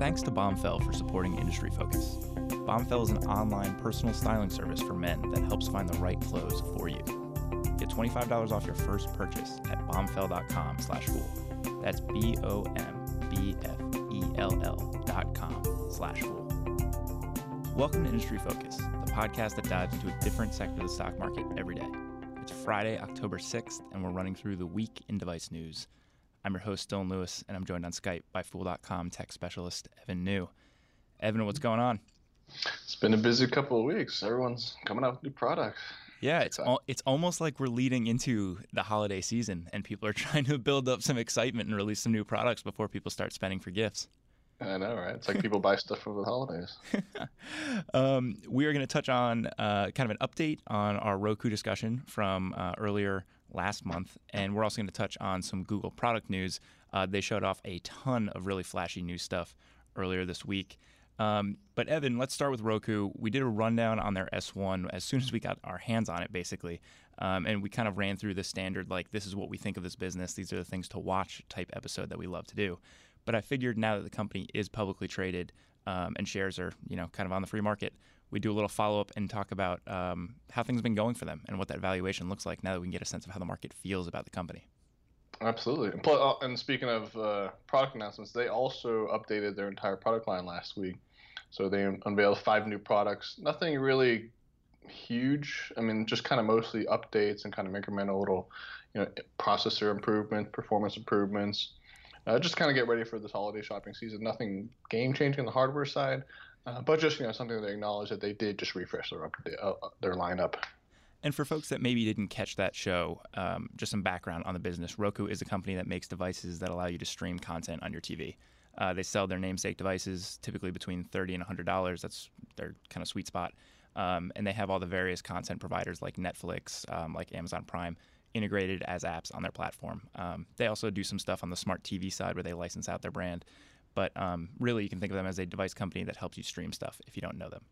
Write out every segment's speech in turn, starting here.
Thanks to Bombfell for supporting Industry Focus. Bombfell is an online personal styling service for men that helps find the right clothes for you. Get $25 off your first purchase at bombfell.com slash fool. That's B-O-M-B-F-E-L-L dot com slash fool. Welcome to Industry Focus, the podcast that dives into a different sector of the stock market every day. It's Friday, October 6th, and we're running through the week in device news. I'm your host, Dylan Lewis, and I'm joined on Skype by Fool.com tech specialist Evan Niu. Evan, what's going on? It's been a busy couple of weeks. Everyone's coming out with new products. Yeah, it's al- it's almost like we're leading into the holiday season, and people are trying to build up some excitement and release some new products before people start spending for gifts. I know, right? It's like people buy stuff for the holidays. um, we are going to touch on uh, kind of an update on our Roku discussion from uh, earlier last month, and we're also going to touch on some Google product news. Uh, they showed off a ton of really flashy new stuff earlier this week. Um, but Evan, let's start with Roku. We did a rundown on their S1 as soon as we got our hands on it, basically, um, and we kind of ran through the standard like this is what we think of this business. These are the things to watch type episode that we love to do. But I figured now that the company is publicly traded um, and shares are you know kind of on the free market, we do a little follow up and talk about um, how things have been going for them and what that valuation looks like now that we can get a sense of how the market feels about the company. Absolutely. And, uh, and speaking of uh, product announcements, they also updated their entire product line last week. So they unveiled five new products. Nothing really huge. I mean, just kind of mostly updates and kind of incremental little, you know, processor improvement, performance improvements. Uh, just kind of get ready for this holiday shopping season. Nothing game changing on the hardware side, uh, but just you know something they acknowledge that they did just refresh their update, uh, their lineup. And for folks that maybe didn't catch that show, um, just some background on the business. Roku is a company that makes devices that allow you to stream content on your TV. Uh, they sell their namesake devices typically between thirty and hundred dollars. That's their kind of sweet spot. Um, and they have all the various content providers like Netflix, um, like Amazon Prime, integrated as apps on their platform. Um, they also do some stuff on the smart TV side where they license out their brand. But um, really, you can think of them as a device company that helps you stream stuff if you don't know them.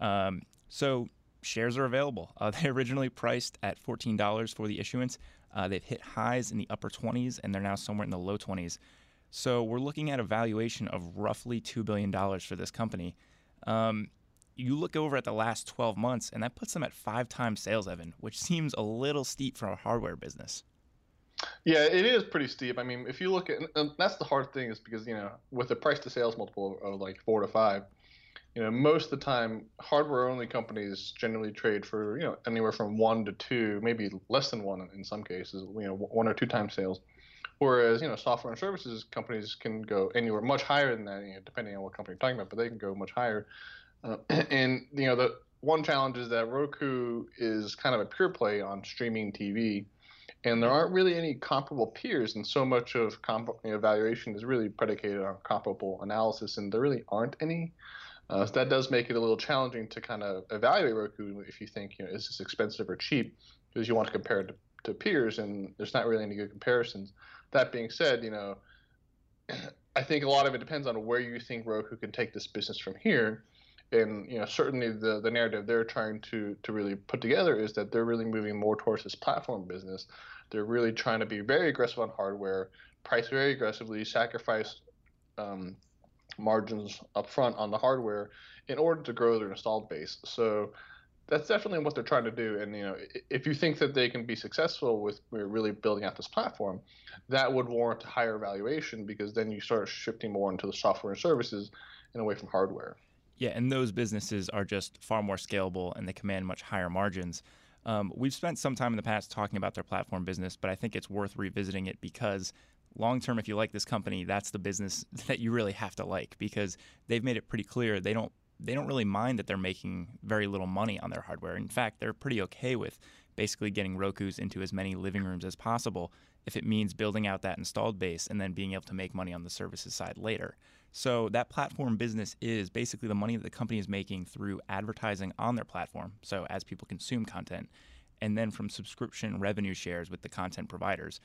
Um, so shares are available. Uh, they originally priced at $14 for the issuance. Uh, they've hit highs in the upper 20s, and they're now somewhere in the low 20s. So we're looking at a valuation of roughly $2 billion for this company. Um, you look over at the last 12 months, and that puts them at five times sales, Evan, which seems a little steep for a hardware business. Yeah, it is pretty steep. I mean, if you look at, and that's the hard thing is because, you know, with the price to sales multiple of like four to five, you know, most of the time, hardware only companies generally trade for, you know, anywhere from one to two, maybe less than one in some cases, you know, one or two times sales. Whereas, you know, software and services companies can go anywhere much higher than that, you know, depending on what company you're talking about, but they can go much higher. Uh, and, you know, the one challenge is that Roku is kind of a pure play on streaming TV and there aren't really any comparable peers, and so much of comp- evaluation is really predicated on comparable analysis, and there really aren't any. Uh, so that does make it a little challenging to kind of evaluate Roku if you think, you know, is this expensive or cheap, because you want to compare it to, to peers, and there's not really any good comparisons. That being said, you know, I think a lot of it depends on where you think Roku can take this business from here and you know certainly the the narrative they're trying to to really put together is that they're really moving more towards this platform business. They're really trying to be very aggressive on hardware, price very aggressively, sacrifice um, margins up front on the hardware in order to grow their installed base. So that's definitely what they're trying to do. And you know, if you think that they can be successful with really building out this platform, that would warrant a higher valuation because then you start shifting more into the software and services and away from hardware. Yeah, and those businesses are just far more scalable and they command much higher margins. Um, we've spent some time in the past talking about their platform business, but I think it's worth revisiting it because long term, if you like this company, that's the business that you really have to like because they've made it pretty clear they don't they don't really mind that they're making very little money on their hardware. In fact, they're pretty okay with basically getting Roku's into as many living rooms as possible if it means building out that installed base and then being able to make money on the services side later. So that platform business is basically the money that the company is making through advertising on their platform. So as people consume content, and then from subscription revenue shares with the content providers.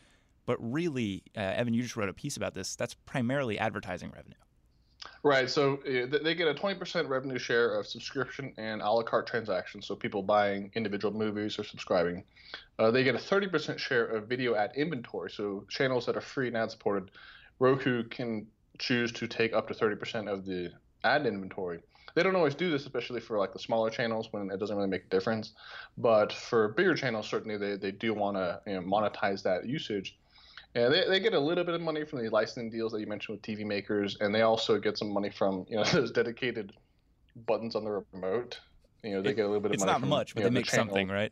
But really, uh, Evan, you just wrote a piece about this. That's primarily advertising revenue. Right. So uh, they get a 20% revenue share of subscription and a la carte transactions. So people buying individual movies or subscribing. Uh, they get a 30% share of video ad inventory. So channels that are free and ad supported. Roku can choose to take up to 30% of the ad inventory. They don't always do this, especially for like the smaller channels when it doesn't really make a difference. But for bigger channels, certainly they, they do want to you know, monetize that usage. And they, they get a little bit of money from the licensing deals that you mentioned with TV makers, and they also get some money from you know those dedicated buttons on the remote. You know, they It- get a little bit of It's money. not from, much, but you they know, the make something, right?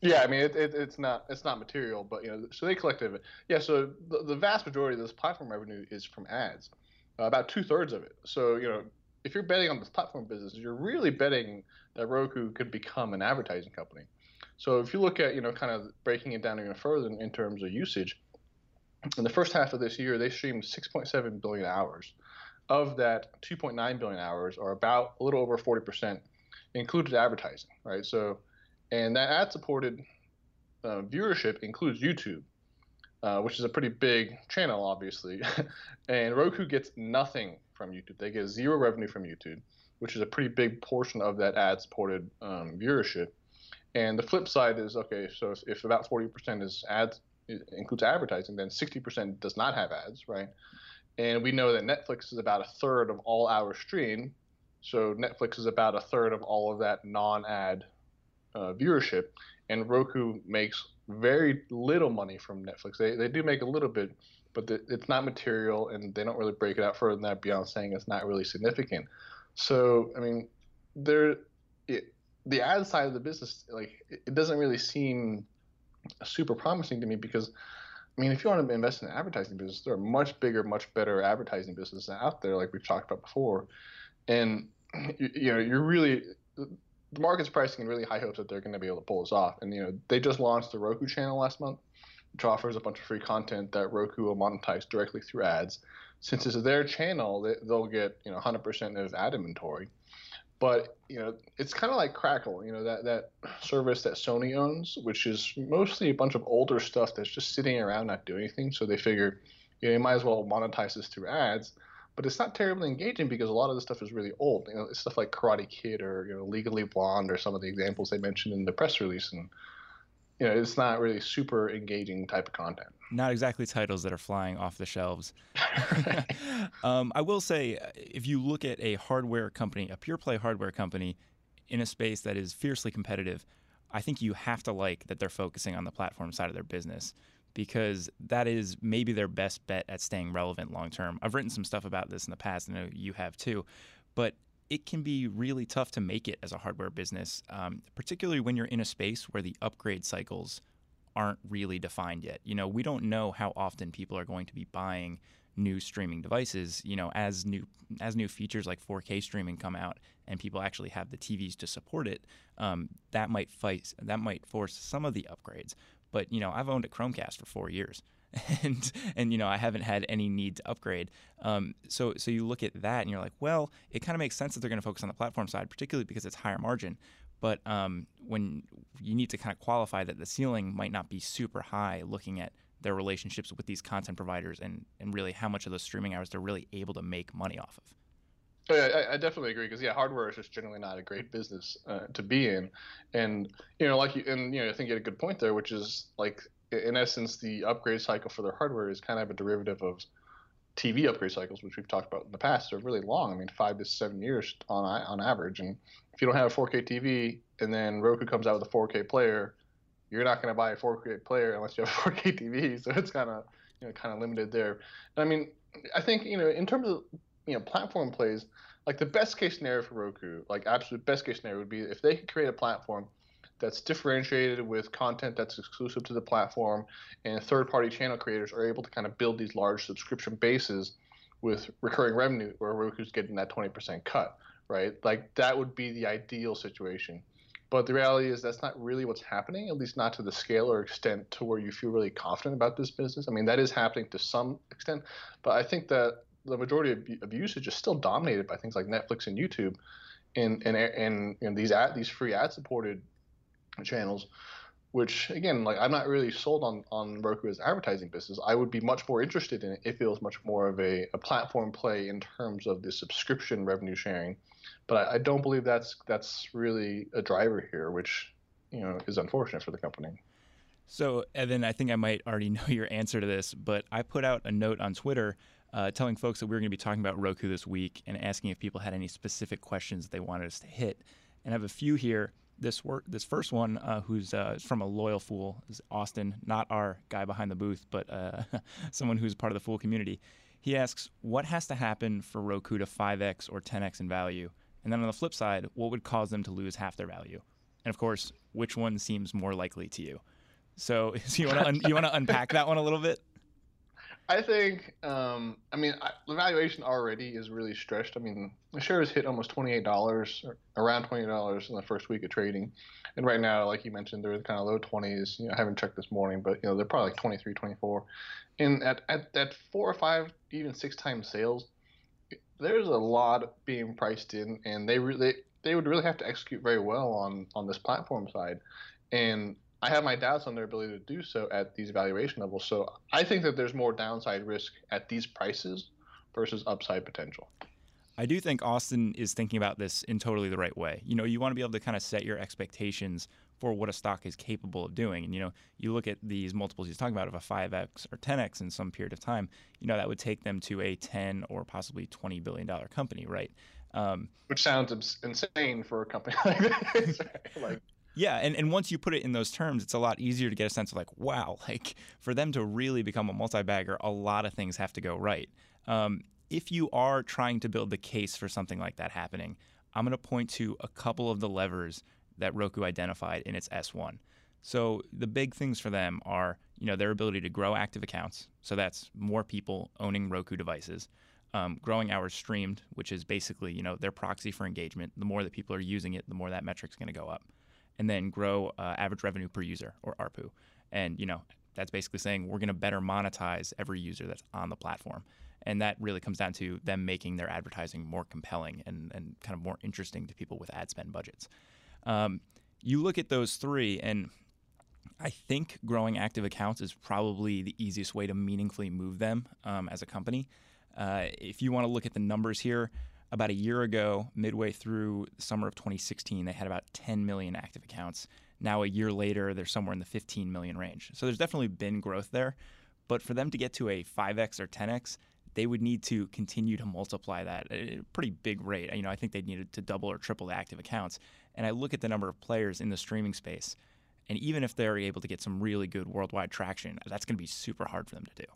Yeah, I mean it, it, it's not it's not material, but you know so they collected it. Yeah, so the, the vast majority of this platform revenue is from ads, uh, about two thirds of it. So you know if you're betting on this platform business, you're really betting that Roku could become an advertising company. So if you look at you know kind of breaking it down even further in, in terms of usage, in the first half of this year they streamed 6.7 billion hours. Of that, 2.9 billion hours, or about a little over 40 percent, included advertising. Right, so and that ad-supported uh, viewership includes YouTube, uh, which is a pretty big channel, obviously. and Roku gets nothing from YouTube. They get zero revenue from YouTube, which is a pretty big portion of that ad-supported um, viewership. And the flip side is okay. So if, if about 40% is ads includes advertising, then 60% does not have ads, right? And we know that Netflix is about a third of all our stream. So Netflix is about a third of all of that non-ad uh, viewership, and Roku makes very little money from Netflix. They, they do make a little bit, but the, it's not material, and they don't really break it out further than that beyond saying it's not really significant. So I mean, there, it, the ad side of the business, like it, it doesn't really seem super promising to me because. I mean, if you want to invest in an advertising business, there are much bigger, much better advertising businesses out there, like we've talked about before. And you, you know, you're really the market's pricing in really high hopes that they're going to be able to pull this off. And you know, they just launched the Roku channel last month, which offers a bunch of free content that Roku will monetize directly through ads. Since it's their channel, they, they'll get you know 100% of ad inventory. But you know, it's kind of like Crackle, you know, that that service that Sony owns, which is mostly a bunch of older stuff that's just sitting around not doing anything. So they figure, you know, you might as well monetize this through ads but it's not terribly engaging because a lot of the stuff is really old. You know, it's stuff like Karate Kid or you know Legally Blonde or some of the examples they mentioned in the press release, and you know, it's not really super engaging type of content. Not exactly titles that are flying off the shelves. um, I will say, if you look at a hardware company, a pure play hardware company, in a space that is fiercely competitive, I think you have to like that they're focusing on the platform side of their business because that is maybe their best bet at staying relevant long term. I've written some stuff about this in the past, and you have too, but it can be really tough to make it as a hardware business, um, particularly when you're in a space where the upgrade cycles aren't really defined yet. You know, we don't know how often people are going to be buying new streaming devices. You know, as new as new features like 4K streaming come out and people actually have the TVs to support it, um, that might fight that might force some of the upgrades. But you know, I've owned a Chromecast for four years, and and you know, I haven't had any need to upgrade. Um, so so you look at that and you're like, well, it kind of makes sense that they're going to focus on the platform side, particularly because it's higher margin. But um, when you need to kind of qualify that the ceiling might not be super high, looking at their relationships with these content providers and, and really how much of those streaming hours they're really able to make money off of. Yeah, I, I definitely agree because yeah, hardware is just generally not a great business uh, to be in, and you know, like you, and you know, I think you had a good point there, which is like in essence, the upgrade cycle for their hardware is kind of a derivative of TV upgrade cycles, which we've talked about in the past. They're really long. I mean, five to seven years on on average. And if you don't have a 4K TV, and then Roku comes out with a 4K player, you're not going to buy a 4K player unless you have a 4K TV. So it's kind of you know kind of limited there. I mean, I think you know in terms of you know platform plays, like the best case scenario for Roku, like absolute best case scenario would be if they could create a platform that's differentiated with content that's exclusive to the platform, and third-party channel creators are able to kind of build these large subscription bases with recurring revenue, where Roku's getting that 20% cut, right? Like that would be the ideal situation. But the reality is that's not really what's happening, at least not to the scale or extent to where you feel really confident about this business. I mean, that is happening to some extent, but I think that the majority of, usage is still dominated by things like Netflix and YouTube, and and and, and these ad, these free ad-supported channels which again like i'm not really sold on on roku as advertising business. I would be much more interested in it if it was much more of a, a platform play in terms of the subscription revenue sharing. But I, I don't believe that's that's really a driver here which you know is unfortunate for the company. So, Evan, I think I might already know your answer to this, but I put out a note on Twitter uh, telling folks that we were going to be talking about Roku this week and asking if people had any specific questions they wanted us to hit. And I have a few here. This work, this first one, uh, who's uh, from a loyal fool, is Austin, not our guy behind the booth, but uh, someone who's part of the fool community. He asks, "What has to happen for Roku to 5x or 10x in value?" And then on the flip side, what would cause them to lose half their value? And of course, which one seems more likely to you? So, so you want to un- you want to unpack that one a little bit? I think, um, I mean, the valuation already is really stretched. I mean, the shares hit almost twenty-eight dollars, around twenty dollars in the first week of trading, and right now, like you mentioned, they're in the kind of low twenties. You know, I haven't checked this morning, but you know, they're probably like 23, 24. and at at that four or five, even six times sales, there's a lot being priced in, and they really they would really have to execute very well on on this platform side, and I have my doubts on their ability to do so at these valuation levels. So I think that there's more downside risk at these prices versus upside potential. I do think Austin is thinking about this in totally the right way. You know, you want to be able to kind of set your expectations for what a stock is capable of doing. And, you know, you look at these multiples he's talking about of a 5x or 10x in some period of time, you know, that would take them to a 10 or possibly $20 billion company, right? Um, Which sounds insane for a company like this. like, yeah, and, and once you put it in those terms, it's a lot easier to get a sense of like, wow, like for them to really become a multi-bagger, a lot of things have to go right. Um, if you are trying to build the case for something like that happening, I'm going to point to a couple of the levers that Roku identified in its S1. So the big things for them are, you know, their ability to grow active accounts. So that's more people owning Roku devices. Um, growing hours streamed, which is basically, you know, their proxy for engagement. The more that people are using it, the more that metric's going to go up and then grow uh, average revenue per user or ARPU. And you know that's basically saying we're going to better monetize every user that's on the platform. And that really comes down to them making their advertising more compelling and, and kind of more interesting to people with ad spend budgets. Um, you look at those three, and I think growing active accounts is probably the easiest way to meaningfully move them um, as a company. Uh, if you want to look at the numbers here, about a year ago, midway through summer of 2016, they had about 10 million active accounts. Now, a year later, they're somewhere in the 15 million range. So there's definitely been growth there. But for them to get to a 5x or 10x, they would need to continue to multiply that at a pretty big rate. You know, I think they needed to double or triple the active accounts. And I look at the number of players in the streaming space, and even if they're able to get some really good worldwide traction, that's going to be super hard for them to do.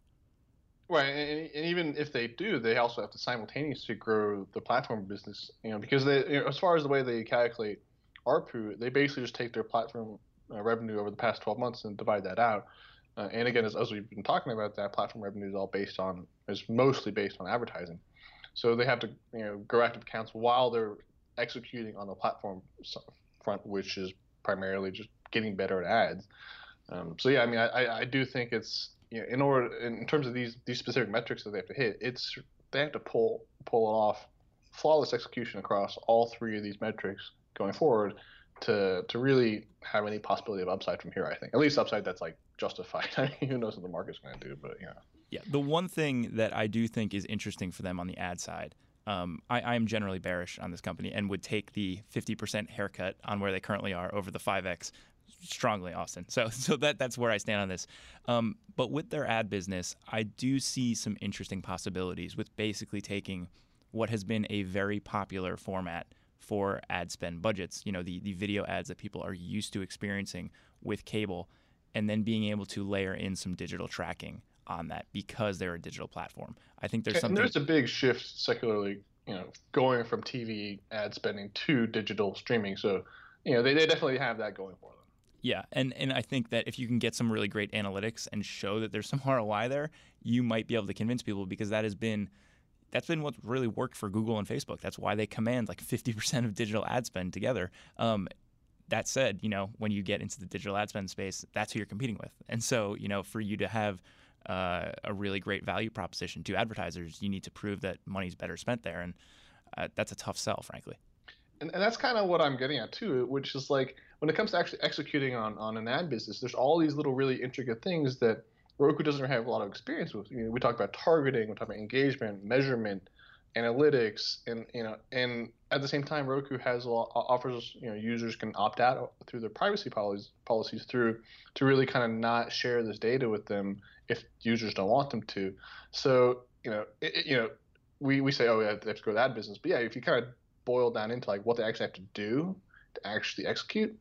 Right, and, and, even if they do, they also have to simultaneously grow the platform business. You know, because they, you know, as far as the way they calculate ARPU, they basically just take their platform uh, revenue over the past 12 months and divide that out. Uh, and again, as, as, we've been talking about, that platform revenue is all based on is mostly based on advertising. So they have to you know grow active accounts while they're executing on the platform front, which is primarily just getting better at ads. Um, so yeah, I mean, I, I do think it's you know, in order in terms of these these specific metrics that they have to hit, it's they have to pull pull off flawless execution across all three of these metrics going forward to to really have any possibility of upside from here. I think at least upside that's like justified. I mean, Who knows what the market's going to do, but yeah. Yeah, the one thing that I do think is interesting for them on the ad side. Um, I, am generally bearish on this company and would take the 50% haircut on where they currently are over the 5x strongly, Austin. So so that that's where I stand on this. Um, but with their ad business, I do see some interesting possibilities with basically taking what has been a very popular format for ad spend budgets. You know, the the video ads that people are used to experiencing with cable, and then being able to layer in some digital tracking on that because they're a digital platform. I think there's something. And there's a big shift secularly, you know, going from TV ad spending to digital streaming. So, you know, they, they definitely have that going for them. Yeah, and and I think that if you can get some really great analytics and show that there's some ROI there, you might be able to convince people because that has been that's been what really worked for Google and Facebook. That's why they command like 50% of digital ad spend together. Um, that said, you know, when you get into the digital ad spend space, that's who you're competing with. And so, you know, for you to have uh, a really great value proposition to advertisers, you need to prove that money's better spent there, and uh, that's a tough sell, frankly. And, and that's kind of what I'm getting at too, which is like when it comes to actually executing on, on an ad business, there's all these little really intricate things that Roku doesn't have a lot of experience with. You know, we talk about targeting, we talk about engagement, measurement, analytics, and you know, and at the same time, Roku has lot, offers you know users can opt out through their privacy policies policies through to really kind of not share this data with them if users don't want them to. So you know, it, you know, we, we say oh yeah they have to grow that business, but yeah, if you kind of boil down into like what they actually have to do to actually execute,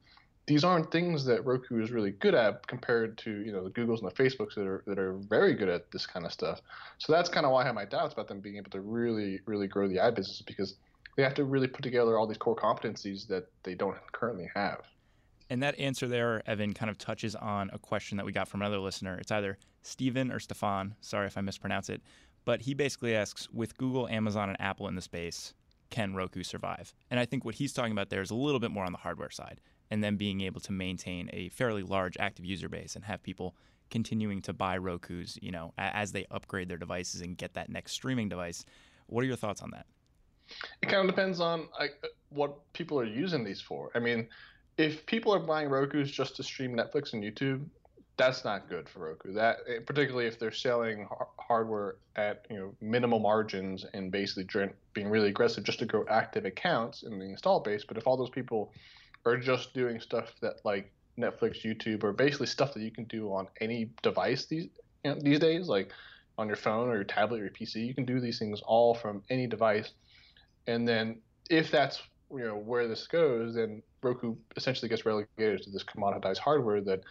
these aren't things that Roku is really good at compared to you know the Googles and the Facebooks that are that are very good at this kind of stuff. So that's kind of why I have my doubts about them being able to really really grow the ad business because they have to really put together all these core competencies that they don't currently have. And that answer there, Evan, kind of touches on a question that we got from another listener. It's either Stephen or Stefan. Sorry if I mispronounce it. But he basically asks with Google, Amazon, and Apple in the space, can Roku survive? And I think what he's talking about there is a little bit more on the hardware side and then being able to maintain a fairly large active user base and have people continuing to buy Roku's, you know, as they upgrade their devices and get that next streaming device. What are your thoughts on that? It kind of depends on like, what people are using these for. I mean, if people are buying Roku's just to stream Netflix and YouTube, that's not good for Roku. That eh, particularly if they're selling hardware at you know minimal margins and basically being really aggressive just to grow active accounts in the install base. But if all those people are just doing stuff that like Netflix, YouTube, or basically stuff that you can do on any device these you know, these days, like on your phone or your tablet or your PC, you can do these things all from any device. And then if that's you know where this goes, then Roku essentially gets relegated to this commoditized hardware that,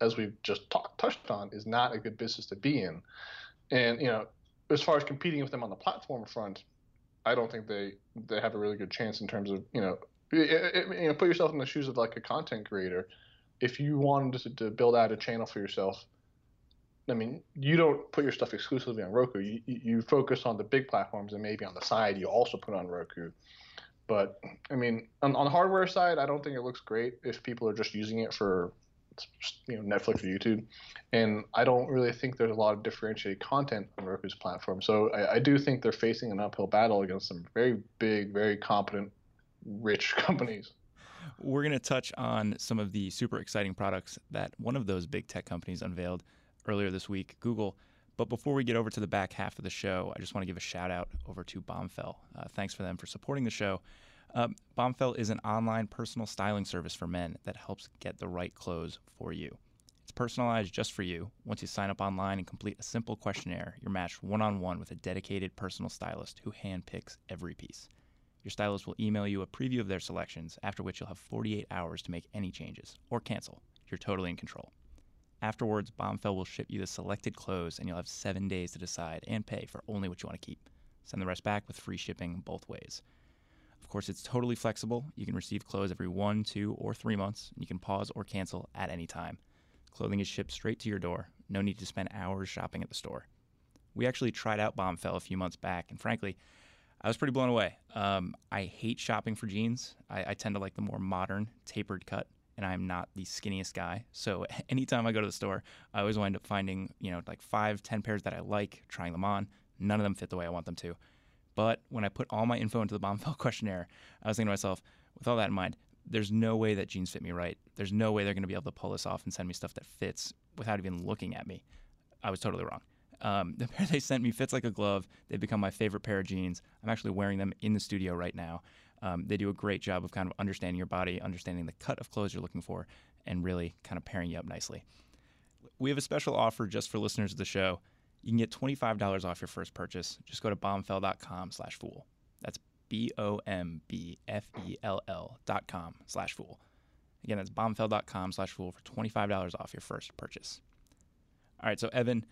as we've just touched on, is not a good business to be in. And you know, as far as competing with them on the platform front, I don't think they they have a really good chance in terms of you know you know, put yourself in the shoes of like a content creator. If you wanted to, to build out a channel for yourself, I mean, you don't put your stuff exclusively on Roku. You, you focus on the big platforms, and maybe on the side you also put on Roku. But I mean, on, on the hardware side, I don't think it looks great if people are just using it for you know Netflix or YouTube, and I don't really think there's a lot of differentiated content on Roku's platform. So I, I do think they're facing an uphill battle against some very big, very competent rich companies. We're going to touch on some of the super exciting products that one of those big tech companies unveiled earlier this week, Google. But before we get over to the back half of the show, I just want to give a shout out over to Bombfell. Uh, thanks for them for supporting the show. Um, Bombfell is an online personal styling service for men that helps get the right clothes for you. It's personalized just for you. Once you sign up online and complete a simple questionnaire, you're matched one on one with a dedicated personal stylist who handpicks every piece. Your stylist will email you a preview of their selections, after which you'll have 48 hours to make any changes or cancel. You're totally in control. Afterwards, Bombfell will ship you the selected clothes, and you'll have seven days to decide and pay for only what you want to keep. Send the rest back with free shipping both ways. Of course, it's totally flexible. You can receive clothes every one, two, or three months, and you can pause or cancel at any time. Clothing is shipped straight to your door. No need to spend hours shopping at the store. We actually tried out Bombfell a few months back, and frankly, I was pretty blown away. Um, I hate shopping for jeans. I, I, tend to like the more modern, tapered cut, and I'm not the skinniest guy. So anytime I go to the store, I always wind up finding, you know, like five, ten pairs that I like, trying them on. None of them fit the way I want them to. But when I put all my info into the Bombfell questionnaire, I was thinking to myself, with all that in mind, there's no way that jeans fit me right. There's no way they're going to be able to pull this off and send me stuff that fits without even looking at me. I was totally wrong. Um, the pair they sent me fits like a glove. They've become my favorite pair of jeans. I'm actually wearing them in the studio right now. Um, they do a great job of kind of understanding your body, understanding the cut of clothes you're looking for, and really kind of pairing you up nicely. We have a special offer just for listeners of the show. You can get $25 off your first purchase. Just go to bombfell.com slash fool. That's B-O-M-B-F-E-L-L dot com slash fool. Again, that's bombfell.com slash fool for $25 off your first purchase. All right, so Evan,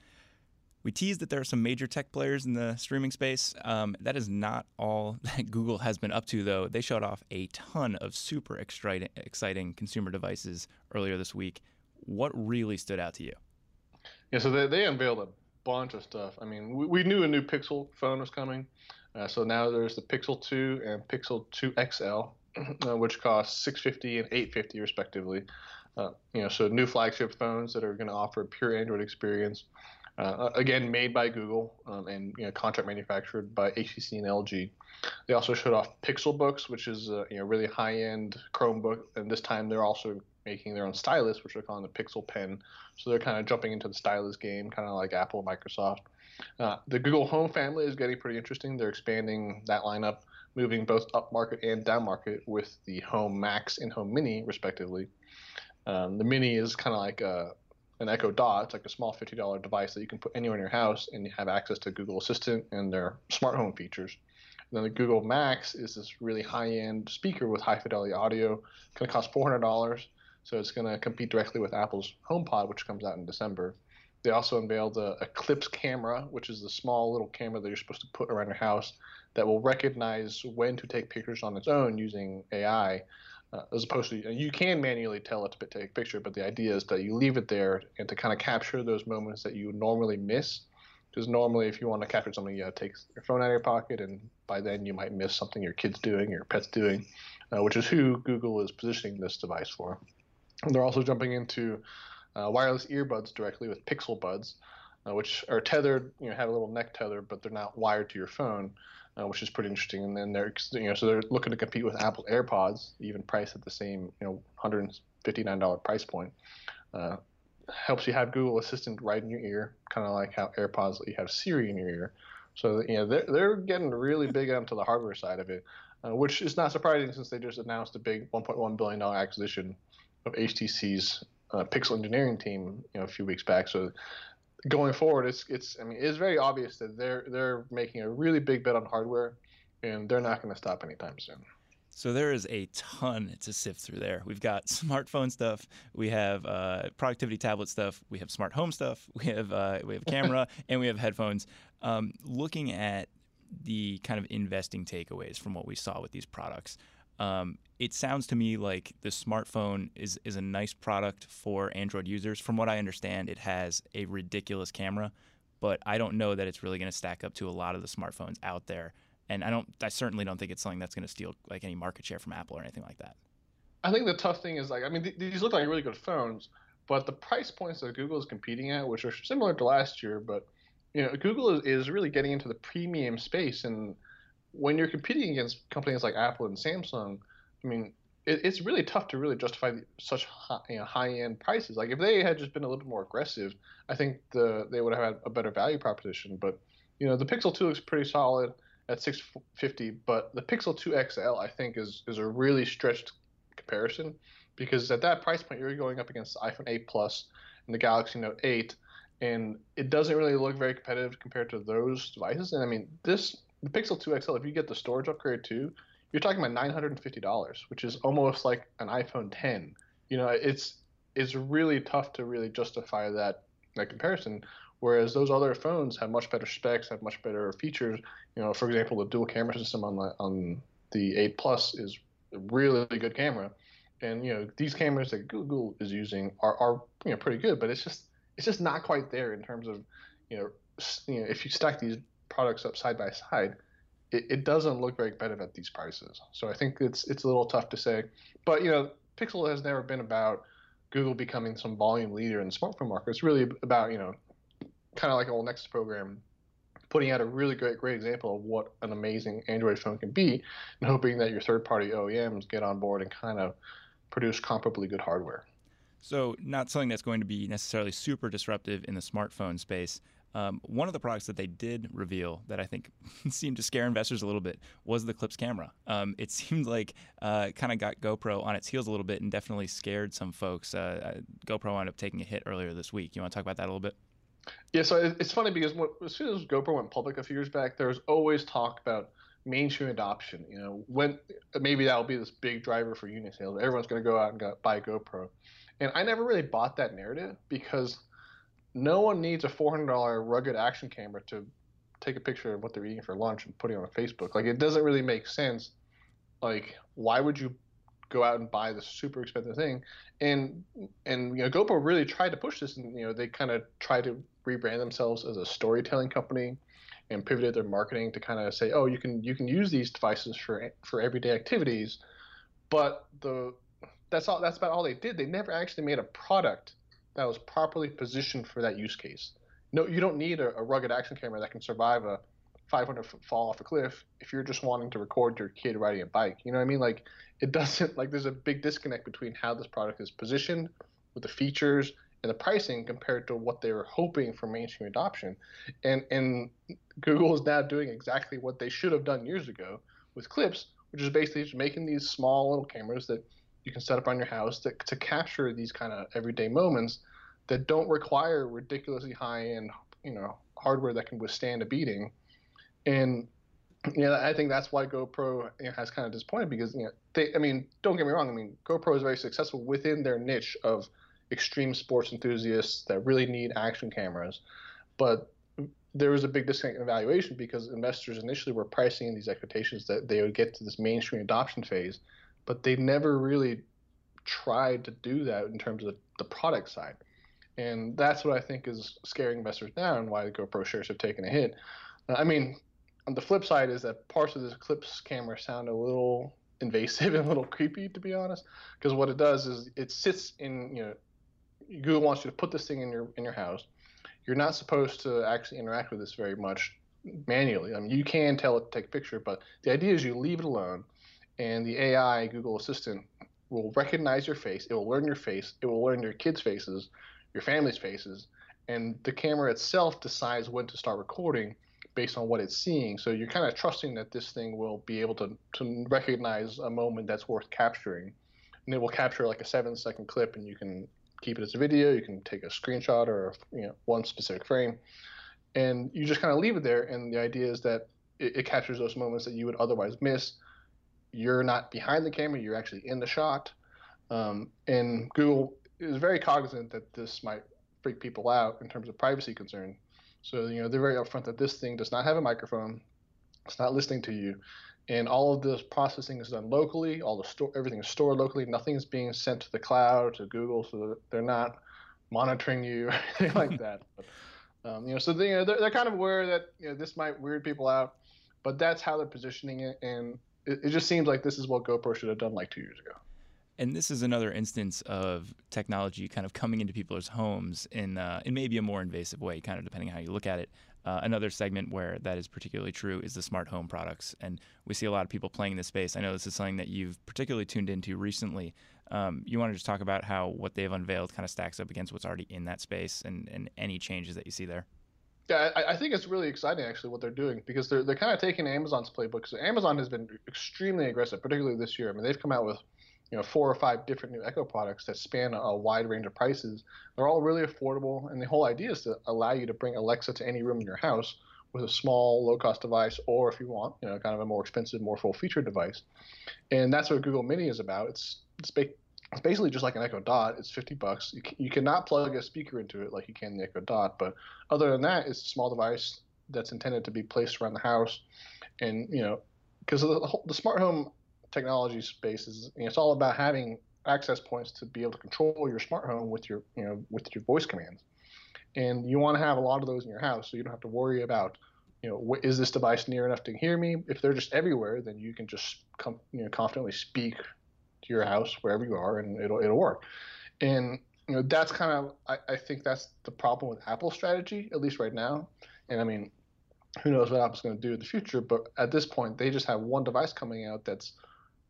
we teased that there are some major tech players in the streaming space. Um, that is not all that Google has been up to, though. They showed off a ton of super exciting, consumer devices earlier this week. What really stood out to you? Yeah, so they, they unveiled a bunch of stuff. I mean, we, we knew a new Pixel phone was coming. Uh, so now there's the Pixel 2 and Pixel 2 XL, uh, which cost 650 and 850 respectively. Uh, you know, so new flagship phones that are going to offer a pure Android experience. Uh, again, made by Google um, and you know, contract manufactured by HTC and LG. They also showed off Pixel Books, which is a you know, really high-end Chromebook, and this time they're also making their own stylus, which they're calling the Pixel Pen. So they're kind of jumping into the stylus game, kind of like Apple, Microsoft. Uh, the Google Home family is getting pretty interesting. They're expanding that lineup, moving both up market and down market with the Home Max and Home Mini, respectively. Um, the Mini is kind of like a, an Echo Dot. It's like a small $50 device that you can put anywhere in your house and you have access to Google Assistant and their smart home features. And then the Google Max is this really high-end speaker with high fidelity audio. It's going to cost $400, so it's going to compete directly with Apple's HomePod, which comes out in December. They also unveiled a Clips camera, which is the small little camera that you're supposed to put around your house that will recognize when to take pictures on its own using AI, uh, as opposed to you can manually tell it to take a picture, but the idea is that you leave it there and to kind of capture those moments that you normally miss. Because normally, if you want to capture something, you take your phone out of your pocket, and by then you might miss something your kid's doing, your pet's doing, uh, which is who Google is positioning this device for. And they're also jumping into uh, wireless earbuds directly with Pixel Buds, uh, which are tethered, you know, have a little neck tether, but they're not wired to your phone, uh, which is pretty interesting. And then they're, you know, so they're looking to compete with Apple AirPods, even priced at the same, you know, $159 price point. Uh, helps you have Google Assistant right in your ear, kind of like how AirPods let you have Siri in your ear. So you know they're they're getting really big onto the hardware side of it, uh, which is not surprising since they just announced a big 1.1 billion dollar acquisition of HTC's uh, Pixel engineering team, you know, a few weeks back. So going forward, it's it's I mean it's very obvious that they're they're making a really big bet on hardware, and they're not going to stop anytime soon. So there is a ton to sift through there. We've got smartphone stuff, we have uh, productivity tablet stuff, we have smart home stuff, we have uh, we have camera, and we have headphones. Um, looking at the kind of investing takeaways from what we saw with these products, um, it sounds to me like the smartphone is is a nice product for Android users. From what I understand, it has a ridiculous camera, but I don't know that it's really going to stack up to a lot of the smartphones out there and I don't. I certainly don't think it's something that's going to steal like any market share from Apple or anything like that. I think the tough thing is like I mean th- these look like really good phones, but the price points that Google is competing at, which are similar to last year, but you know Google is, is really getting into the premium space, and when you're competing against companies like Apple and Samsung, I mean it, it's really tough to really justify such high, you know, high end prices. Like if they had just been a little bit more aggressive, I think the they would have had a better value proposition. But you know the Pixel 2 looks pretty solid at 650, but the Pixel 2 XL I think is is a really stretched comparison because at that price point you're going up against the iPhone 8 Plus and the Galaxy Note 8, and it doesn't really look very competitive compared to those devices. And I mean this the Pixel 2 XL if you get the storage upgrade too, you're talking about $950, which is almost like an iPhone 10. You know, it's it's really tough to really justify that that comparison Whereas those other phones have much better specs, have much better features. You know, for example, the dual camera system on the on the 8 Plus is a really good camera, and you know these cameras that Google is using are, are you know pretty good, but it's just it's just not quite there in terms of you know you know if you stack these products up side by side, it, it doesn't look very competitive at these prices. So I think it's it's a little tough to say, but you know Pixel has never been about Google becoming some volume leader in the smartphone market. It's really about you know kind of like an old Nexus program, putting out a really great, great example of what an amazing Android phone can be, and hoping that your third-party OEMs get on board and kind of produce comparably good hardware. So, not something that's going to be necessarily super disruptive in the smartphone space. Um, one of the products that they did reveal that I think seemed to scare investors a little bit was the Clips camera. Um, it seemed like uh, kind of got GoPro on its heels a little bit and definitely scared some folks. Uh, uh GoPro wound up taking a hit earlier this week. You want to talk about that a little bit? Yeah, so it's funny because as soon as GoPro went public a few years back, there was always talk about mainstream adoption. You know, when maybe that will be this big driver for unit sales. Everyone's going to go out and go, buy GoPro, and I never really bought that narrative because no one needs a four hundred dollar rugged action camera to take a picture of what they're eating for lunch and put it on Facebook. Like it doesn't really make sense. Like why would you go out and buy this super expensive thing? And and you know GoPro really tried to push this, and you know they kind of tried to rebrand themselves as a storytelling company and pivoted their marketing to kind of say, oh, you can you can use these devices for for everyday activities, but the that's all that's about all they did. They never actually made a product that was properly positioned for that use case. No, you don't need a, a rugged action camera that can survive a 500 foot fall off a cliff if you're just wanting to record your kid riding a bike. You know what I mean? Like it doesn't like there's a big disconnect between how this product is positioned with the features and the pricing compared to what they were hoping for mainstream adoption. And and Google is now doing exactly what they should have done years ago with Clips, which is basically just making these small little cameras that you can set up on your house to, to capture these kind of everyday moments that don't require ridiculously high end, you know, hardware that can withstand a beating. And you know, I think that's why GoPro you know, has kind of disappointed because you know, they, I mean, don't get me wrong. I mean, GoPro is very successful within their niche of extreme sports enthusiasts that really need action cameras, but there was a big disconnect in evaluation because investors initially were pricing in these expectations that they would get to this mainstream adoption phase, but they've never really tried to do that in terms of the product side. And that's what I think is scaring investors now and why the GoPro shares have taken a hit. I mean, on the flip side is that parts of this Clips camera sound a little invasive and a little creepy, to be honest, because what it does is it sits in, you know, Google wants you to put this thing in your in your house. You're not supposed to actually interact with this very much manually. I mean, you can tell it to take a picture, but the idea is you leave it alone, and the AI Google Assistant will recognize your face. It will learn your face. It will learn your kids' faces, your family's faces, and the camera itself decides when to start recording based on what it's seeing. So you're kind of trusting that this thing will be able to, to recognize a moment that's worth capturing. And it will capture like a seven second clip, and you can keep it as a video. You can take a screenshot or you know one specific frame, and you just kind of leave it there. And the idea is that it, it captures those moments that you would otherwise miss. You're not behind the camera; you're actually in the shot. Um, and Google is very cognizant that this might freak people out in terms of privacy concern. So you know they're very upfront that this thing does not have a microphone. It's not listening to you, and all of this processing is done locally. All the store, everything is stored locally. Nothing is being sent to the cloud to Google, so they're not monitoring you or anything like that. But, um, you know, so they, you know, they're, they're kind of aware that you know this might weird people out, but that's how they're positioning it, and it, it just seems like this is what GoPro should have done like two years ago. And this is another instance of technology kind of coming into people's homes in uh, in maybe a more invasive way, kind of depending how you look at it. Uh, another segment where that is particularly true is the smart home products, and we see a lot of people playing in this space. I know this is something that you've particularly tuned into recently. Um, you want to just talk about how what they've unveiled kind of stacks up against what's already in that space, and, and any changes that you see there. Yeah, I, I, think it's really exciting actually what they're doing because they're they're kind of taking Amazon's playbook. So Amazon has been extremely aggressive, particularly this year. I mean, they've come out with you know four or five different new Echo products that span a wide range of prices. They're all really affordable, and the whole idea is to allow you to bring Alexa to any room in your house with a small, low-cost device, or if you want, you know, kind of a more expensive, more full-featured device. And that's what Google Mini is about. It's it's, it's basically just like an Echo Dot. It's 50 bucks. You, c- you cannot plug a speaker into it like you can the Echo Dot, but other than that, it's a small device that's intended to be placed around the house, and you know, because the, the smart home technology space is you know, it's all about having access points to be able to control your smart home with your you know with your voice commands and you want to have a lot of those in your house so you don't have to worry about you know is this device near enough to hear me if they're just everywhere then you can just come you know confidently speak to your house wherever you are and it'll it'll work and you know that's kind of I, I think that's the problem with apple's strategy at least right now and i mean who knows what apple's going to do in the future but at this point they just have one device coming out that's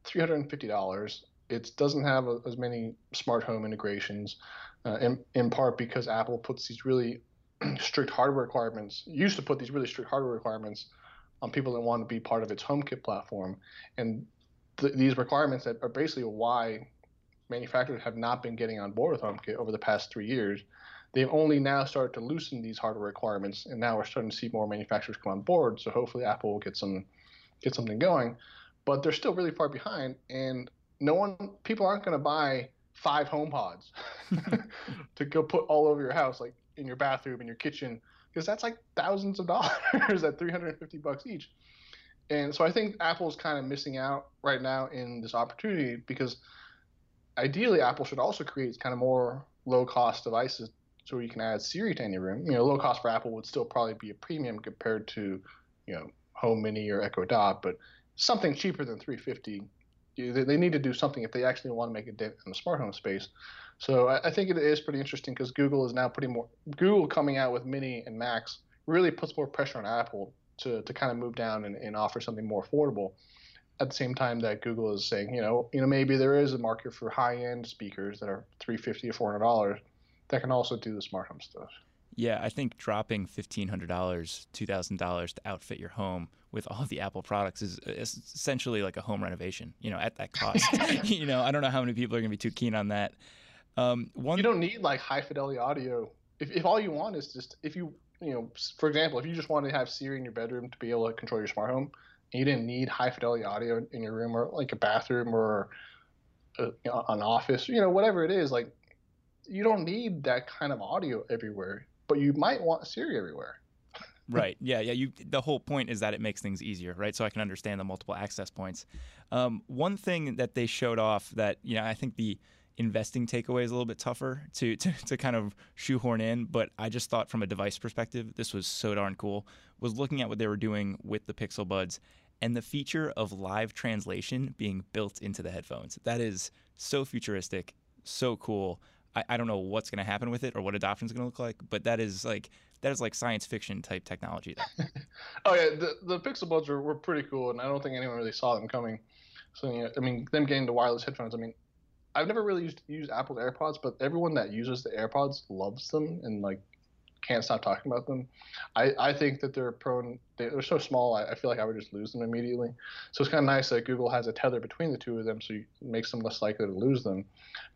$350. It doesn't have a, as many smart home integrations, uh, in, in part because Apple puts these really strict hardware requirements, used to put these really strict hardware requirements on people that want to be part of its HomeKit platform. And th- these requirements that are basically why manufacturers have not been getting on board with HomeKit over the past three years. They've only now started to loosen these hardware requirements, and now we're starting to see more manufacturers come on board. So hopefully, Apple will get some get something going but they're still really far behind. And no one, people aren't going to buy five HomePods to go put all over your house, like in your bathroom, in your kitchen, because that's like thousands of dollars at 350 bucks each. And so I think Apple's kind of missing out right now in this opportunity because ideally Apple should also create kind of more low cost devices so you can add Siri to any room. You know, low cost for Apple would still probably be a premium compared to, you know, Home Mini or Echo Dot, but something cheaper than 350 they need to do something if they actually want to make a dent in the smart home space. So I, think it is pretty interesting because Google is now putting more Google coming out with Mini and Max really puts more pressure on Apple to, to kind of move down and, and offer something more affordable. At the same time that Google is saying, you know, you know maybe there is a market for high end speakers that are 350 or 400 dollars, that can also do the smart home stuff. Yeah, I think dropping fifteen hundred dollars, two thousand dollars to outfit your home with all the Apple products is, is essentially like a home renovation. You know, at that cost. you know, I don't know how many people are going to be too keen on that. Um, one, you don't need like high fidelity audio. If, if all you want is just if you you know, for example, if you just wanted to have Siri in your bedroom to be able to control your smart home, and you didn't need high fidelity audio in your room or like a bathroom or a, you know, an office, you know, whatever it is, like you don't need that kind of audio everywhere, but you might want Siri everywhere. right. Yeah. Yeah. You. The whole point is that it makes things easier, right? So I can understand the multiple access points. Um, one thing that they showed off that you know I think the investing takeaway is a little bit tougher to, to, to kind of shoehorn in, but I just thought from a device perspective, this was so darn cool. Was looking at what they were doing with the Pixel Buds and the feature of live translation being built into the headphones. That is so futuristic, so cool. I, I don't know what's going to happen with it or what adoption is going to look like, but that is like that is like science fiction type technology. oh yeah, the the Pixel Buds were, were pretty cool, and I don't think anyone really saw them coming. So yeah, I mean, them getting the wireless headphones. I mean, I've never really used used Apple's AirPods, but everyone that uses the AirPods loves them and like can't stop talking about them. I, I think that they're prone. They're so small. I, I feel like I would just lose them immediately. So it's kind of nice that Google has a tether between the two of them, so it makes them less likely to lose them.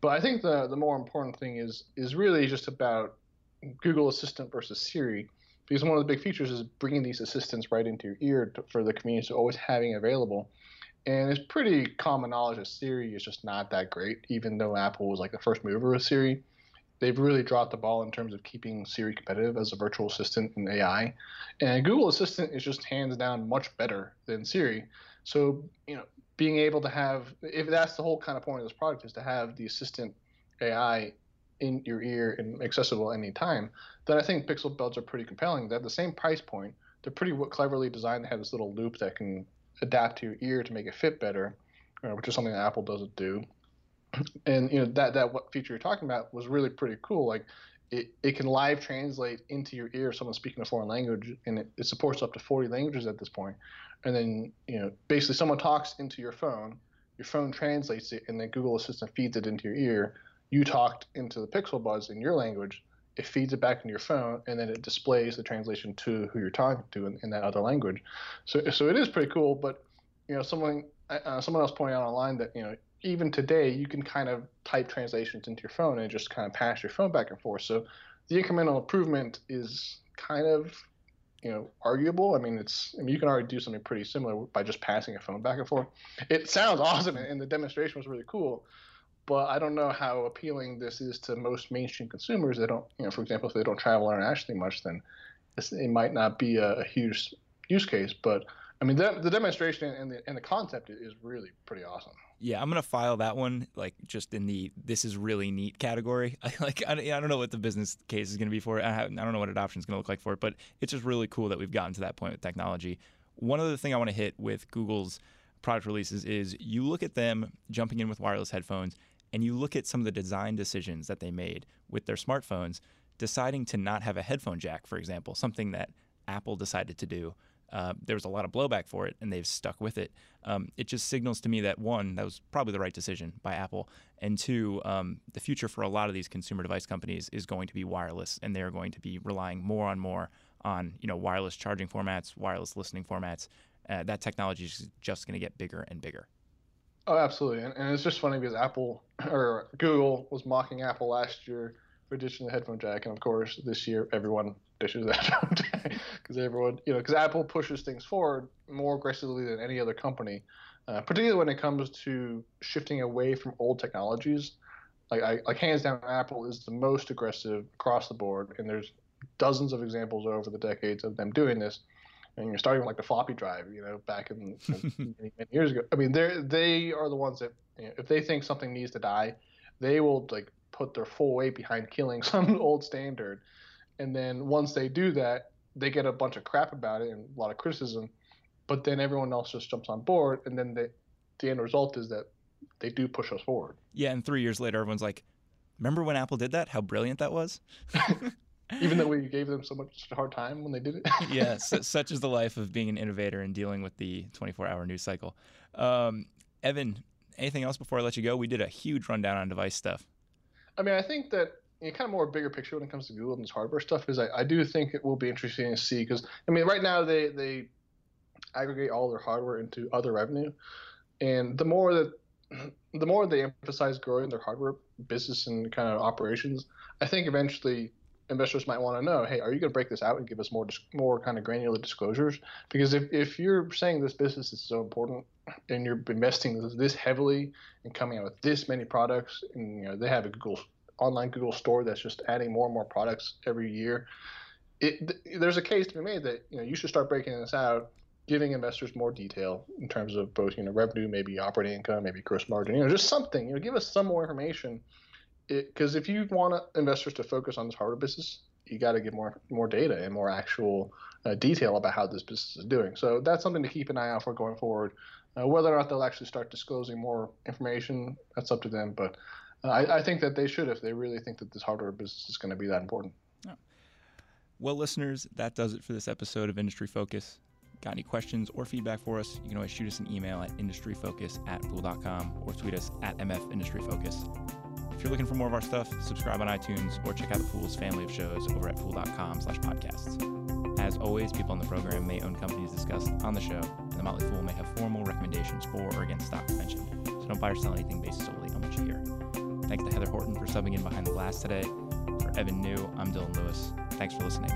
But I think the the more important thing is is really just about Google Assistant versus Siri, because one of the big features is bringing these assistants right into your ear to, for the community, so always having available. And it's pretty common knowledge that Siri is just not that great, even though Apple was like the first mover with Siri. They've really dropped the ball in terms of keeping Siri competitive as a virtual assistant in AI. And Google Assistant is just hands down much better than Siri. So, you know, being able to have, if that's the whole kind of point of this product, is to have the assistant AI in your ear and accessible anytime, then I think Pixel Buds are pretty compelling. They're the same price point. They're pretty cleverly designed. They have this little loop that can adapt to your ear to make it fit better, which is something that Apple doesn't do. And you know that that what feature you're talking about was really pretty cool. Like it, it can live translate into your ear if someone's speaking a foreign language, and it, it supports up to 40 languages at this point. And then you know basically someone talks into your phone, your phone translates it, and then Google Assistant feeds it into your ear. You talked into the Pixel Buds in your language, it feeds it back into your phone, and then it displays the translation to who you're talking to in, in that other language. So, so it is pretty cool. But you know, someone uh, someone else pointed out online that you know even today you can kind of type translations into your phone and just kind of pass your phone back and forth. So the incremental improvement is kind of you know arguable. I mean, it's I mean you can already do something pretty similar by just passing a phone back and forth. It sounds awesome, and the demonstration was really cool but I don't know how appealing this is to most mainstream consumers. They don't, you know, for example, if they don't travel internationally much, then it might not be a, a, huge use case. But I mean, the, the demonstration and the and the concept is really pretty awesome. Yeah, I'm gonna file that one like just in the this is really neat category. I like I, I don't know what the business case is gonna be for it. I, have, I don't know what adoption is gonna look like for it, but it's just really cool that we've gotten to that point with technology. One other thing I want to hit with Google's product releases is you look at them jumping in with wireless headphones and you look at some of the design decisions that they made with their smartphones, deciding to not have a headphone jack, for example, something that Apple decided to do. Uh, there was a lot of blowback for it, and they've stuck with it. Um, it just signals to me that one, that was probably the right decision by Apple, and two, um, the future for a lot of these consumer device companies is going to be wireless, and they're going to be relying more and more on you know wireless charging formats, wireless listening formats. Uh, that technology is just going to get bigger and bigger. Oh, absolutely, and, and it's just funny because Apple or Google was mocking Apple last year for ditching the headphone jack, and of course this year everyone dishes the headphone jack because everyone, you know, because Apple pushes things forward more aggressively than any other company, uh, particularly when it comes to shifting away from old technologies. Like, I, like hands down, Apple is the most aggressive across the board, and there's dozens of examples over the decades of them doing this and you're starting with like the floppy drive, you know, back in many, many years ago. I mean, they they are the ones that you know, if they think something needs to die, they will like put their full weight behind killing some old standard, and then once they do that, they get a bunch of crap about it and a lot of criticism, but then everyone else just jumps on board, and then the the end result is that they do push us forward. Yeah, and three years later, everyone's like, "Remember when Apple did that? How brilliant that was!" even though we gave them so much hard time when they did it. yeah, such is the life of being an innovator and dealing with the 24-hour news cycle. Um, Evan, anything else before I let you go? We did a huge rundown on device stuff. I mean, I think that you know, kind of more bigger picture when it comes to Google and this hardware stuff is I, I do think it will be interesting to see because I mean right now they they aggregate all their hardware into other revenue, and the more that the more they emphasize growing their hardware business and kind of operations, I think eventually investors might want to know, hey, are you going to break this out and give us more more kind of granular disclosures? Because if, if you're saying this business is so important and you're investing this heavily and coming out with this many products, and you know they have a Google online Google store that's just adding more and more products every year. It, there's a case to be made that you know you should start breaking this out, giving investors more detail in terms of both you know revenue, maybe operating income, maybe gross margin, you know just something. You know, give us some more information. Because if you want investors to focus on this hardware business, you got to get more more data and more actual uh, detail about how this business is doing. So that's something to keep an eye out for going forward. Uh, whether or not they'll actually start disclosing more information, that's up to them. But I, I, think that they should if they really think that this hardware business is going to be that important. Well, listeners, that does it for this episode of Industry Focus. Got any questions or feedback for us? You can always shoot us an email at industryfocus at fool.com or tweet us at mfindustryfocus. If you're looking for more of our stuff, subscribe on iTunes or check out the Fool's family of shows over at fool.com slash podcasts. As always, people on the program may own companies discussed on the show, and the Motley Fool may have formal recommendations for or against stocks mentioned, so don't buy or sell anything based solely on what you hear. Thanks to Heather Horton for subbing in behind the glass today. For Evan Niu, I'm Dylan Lewis. Thanks for listening.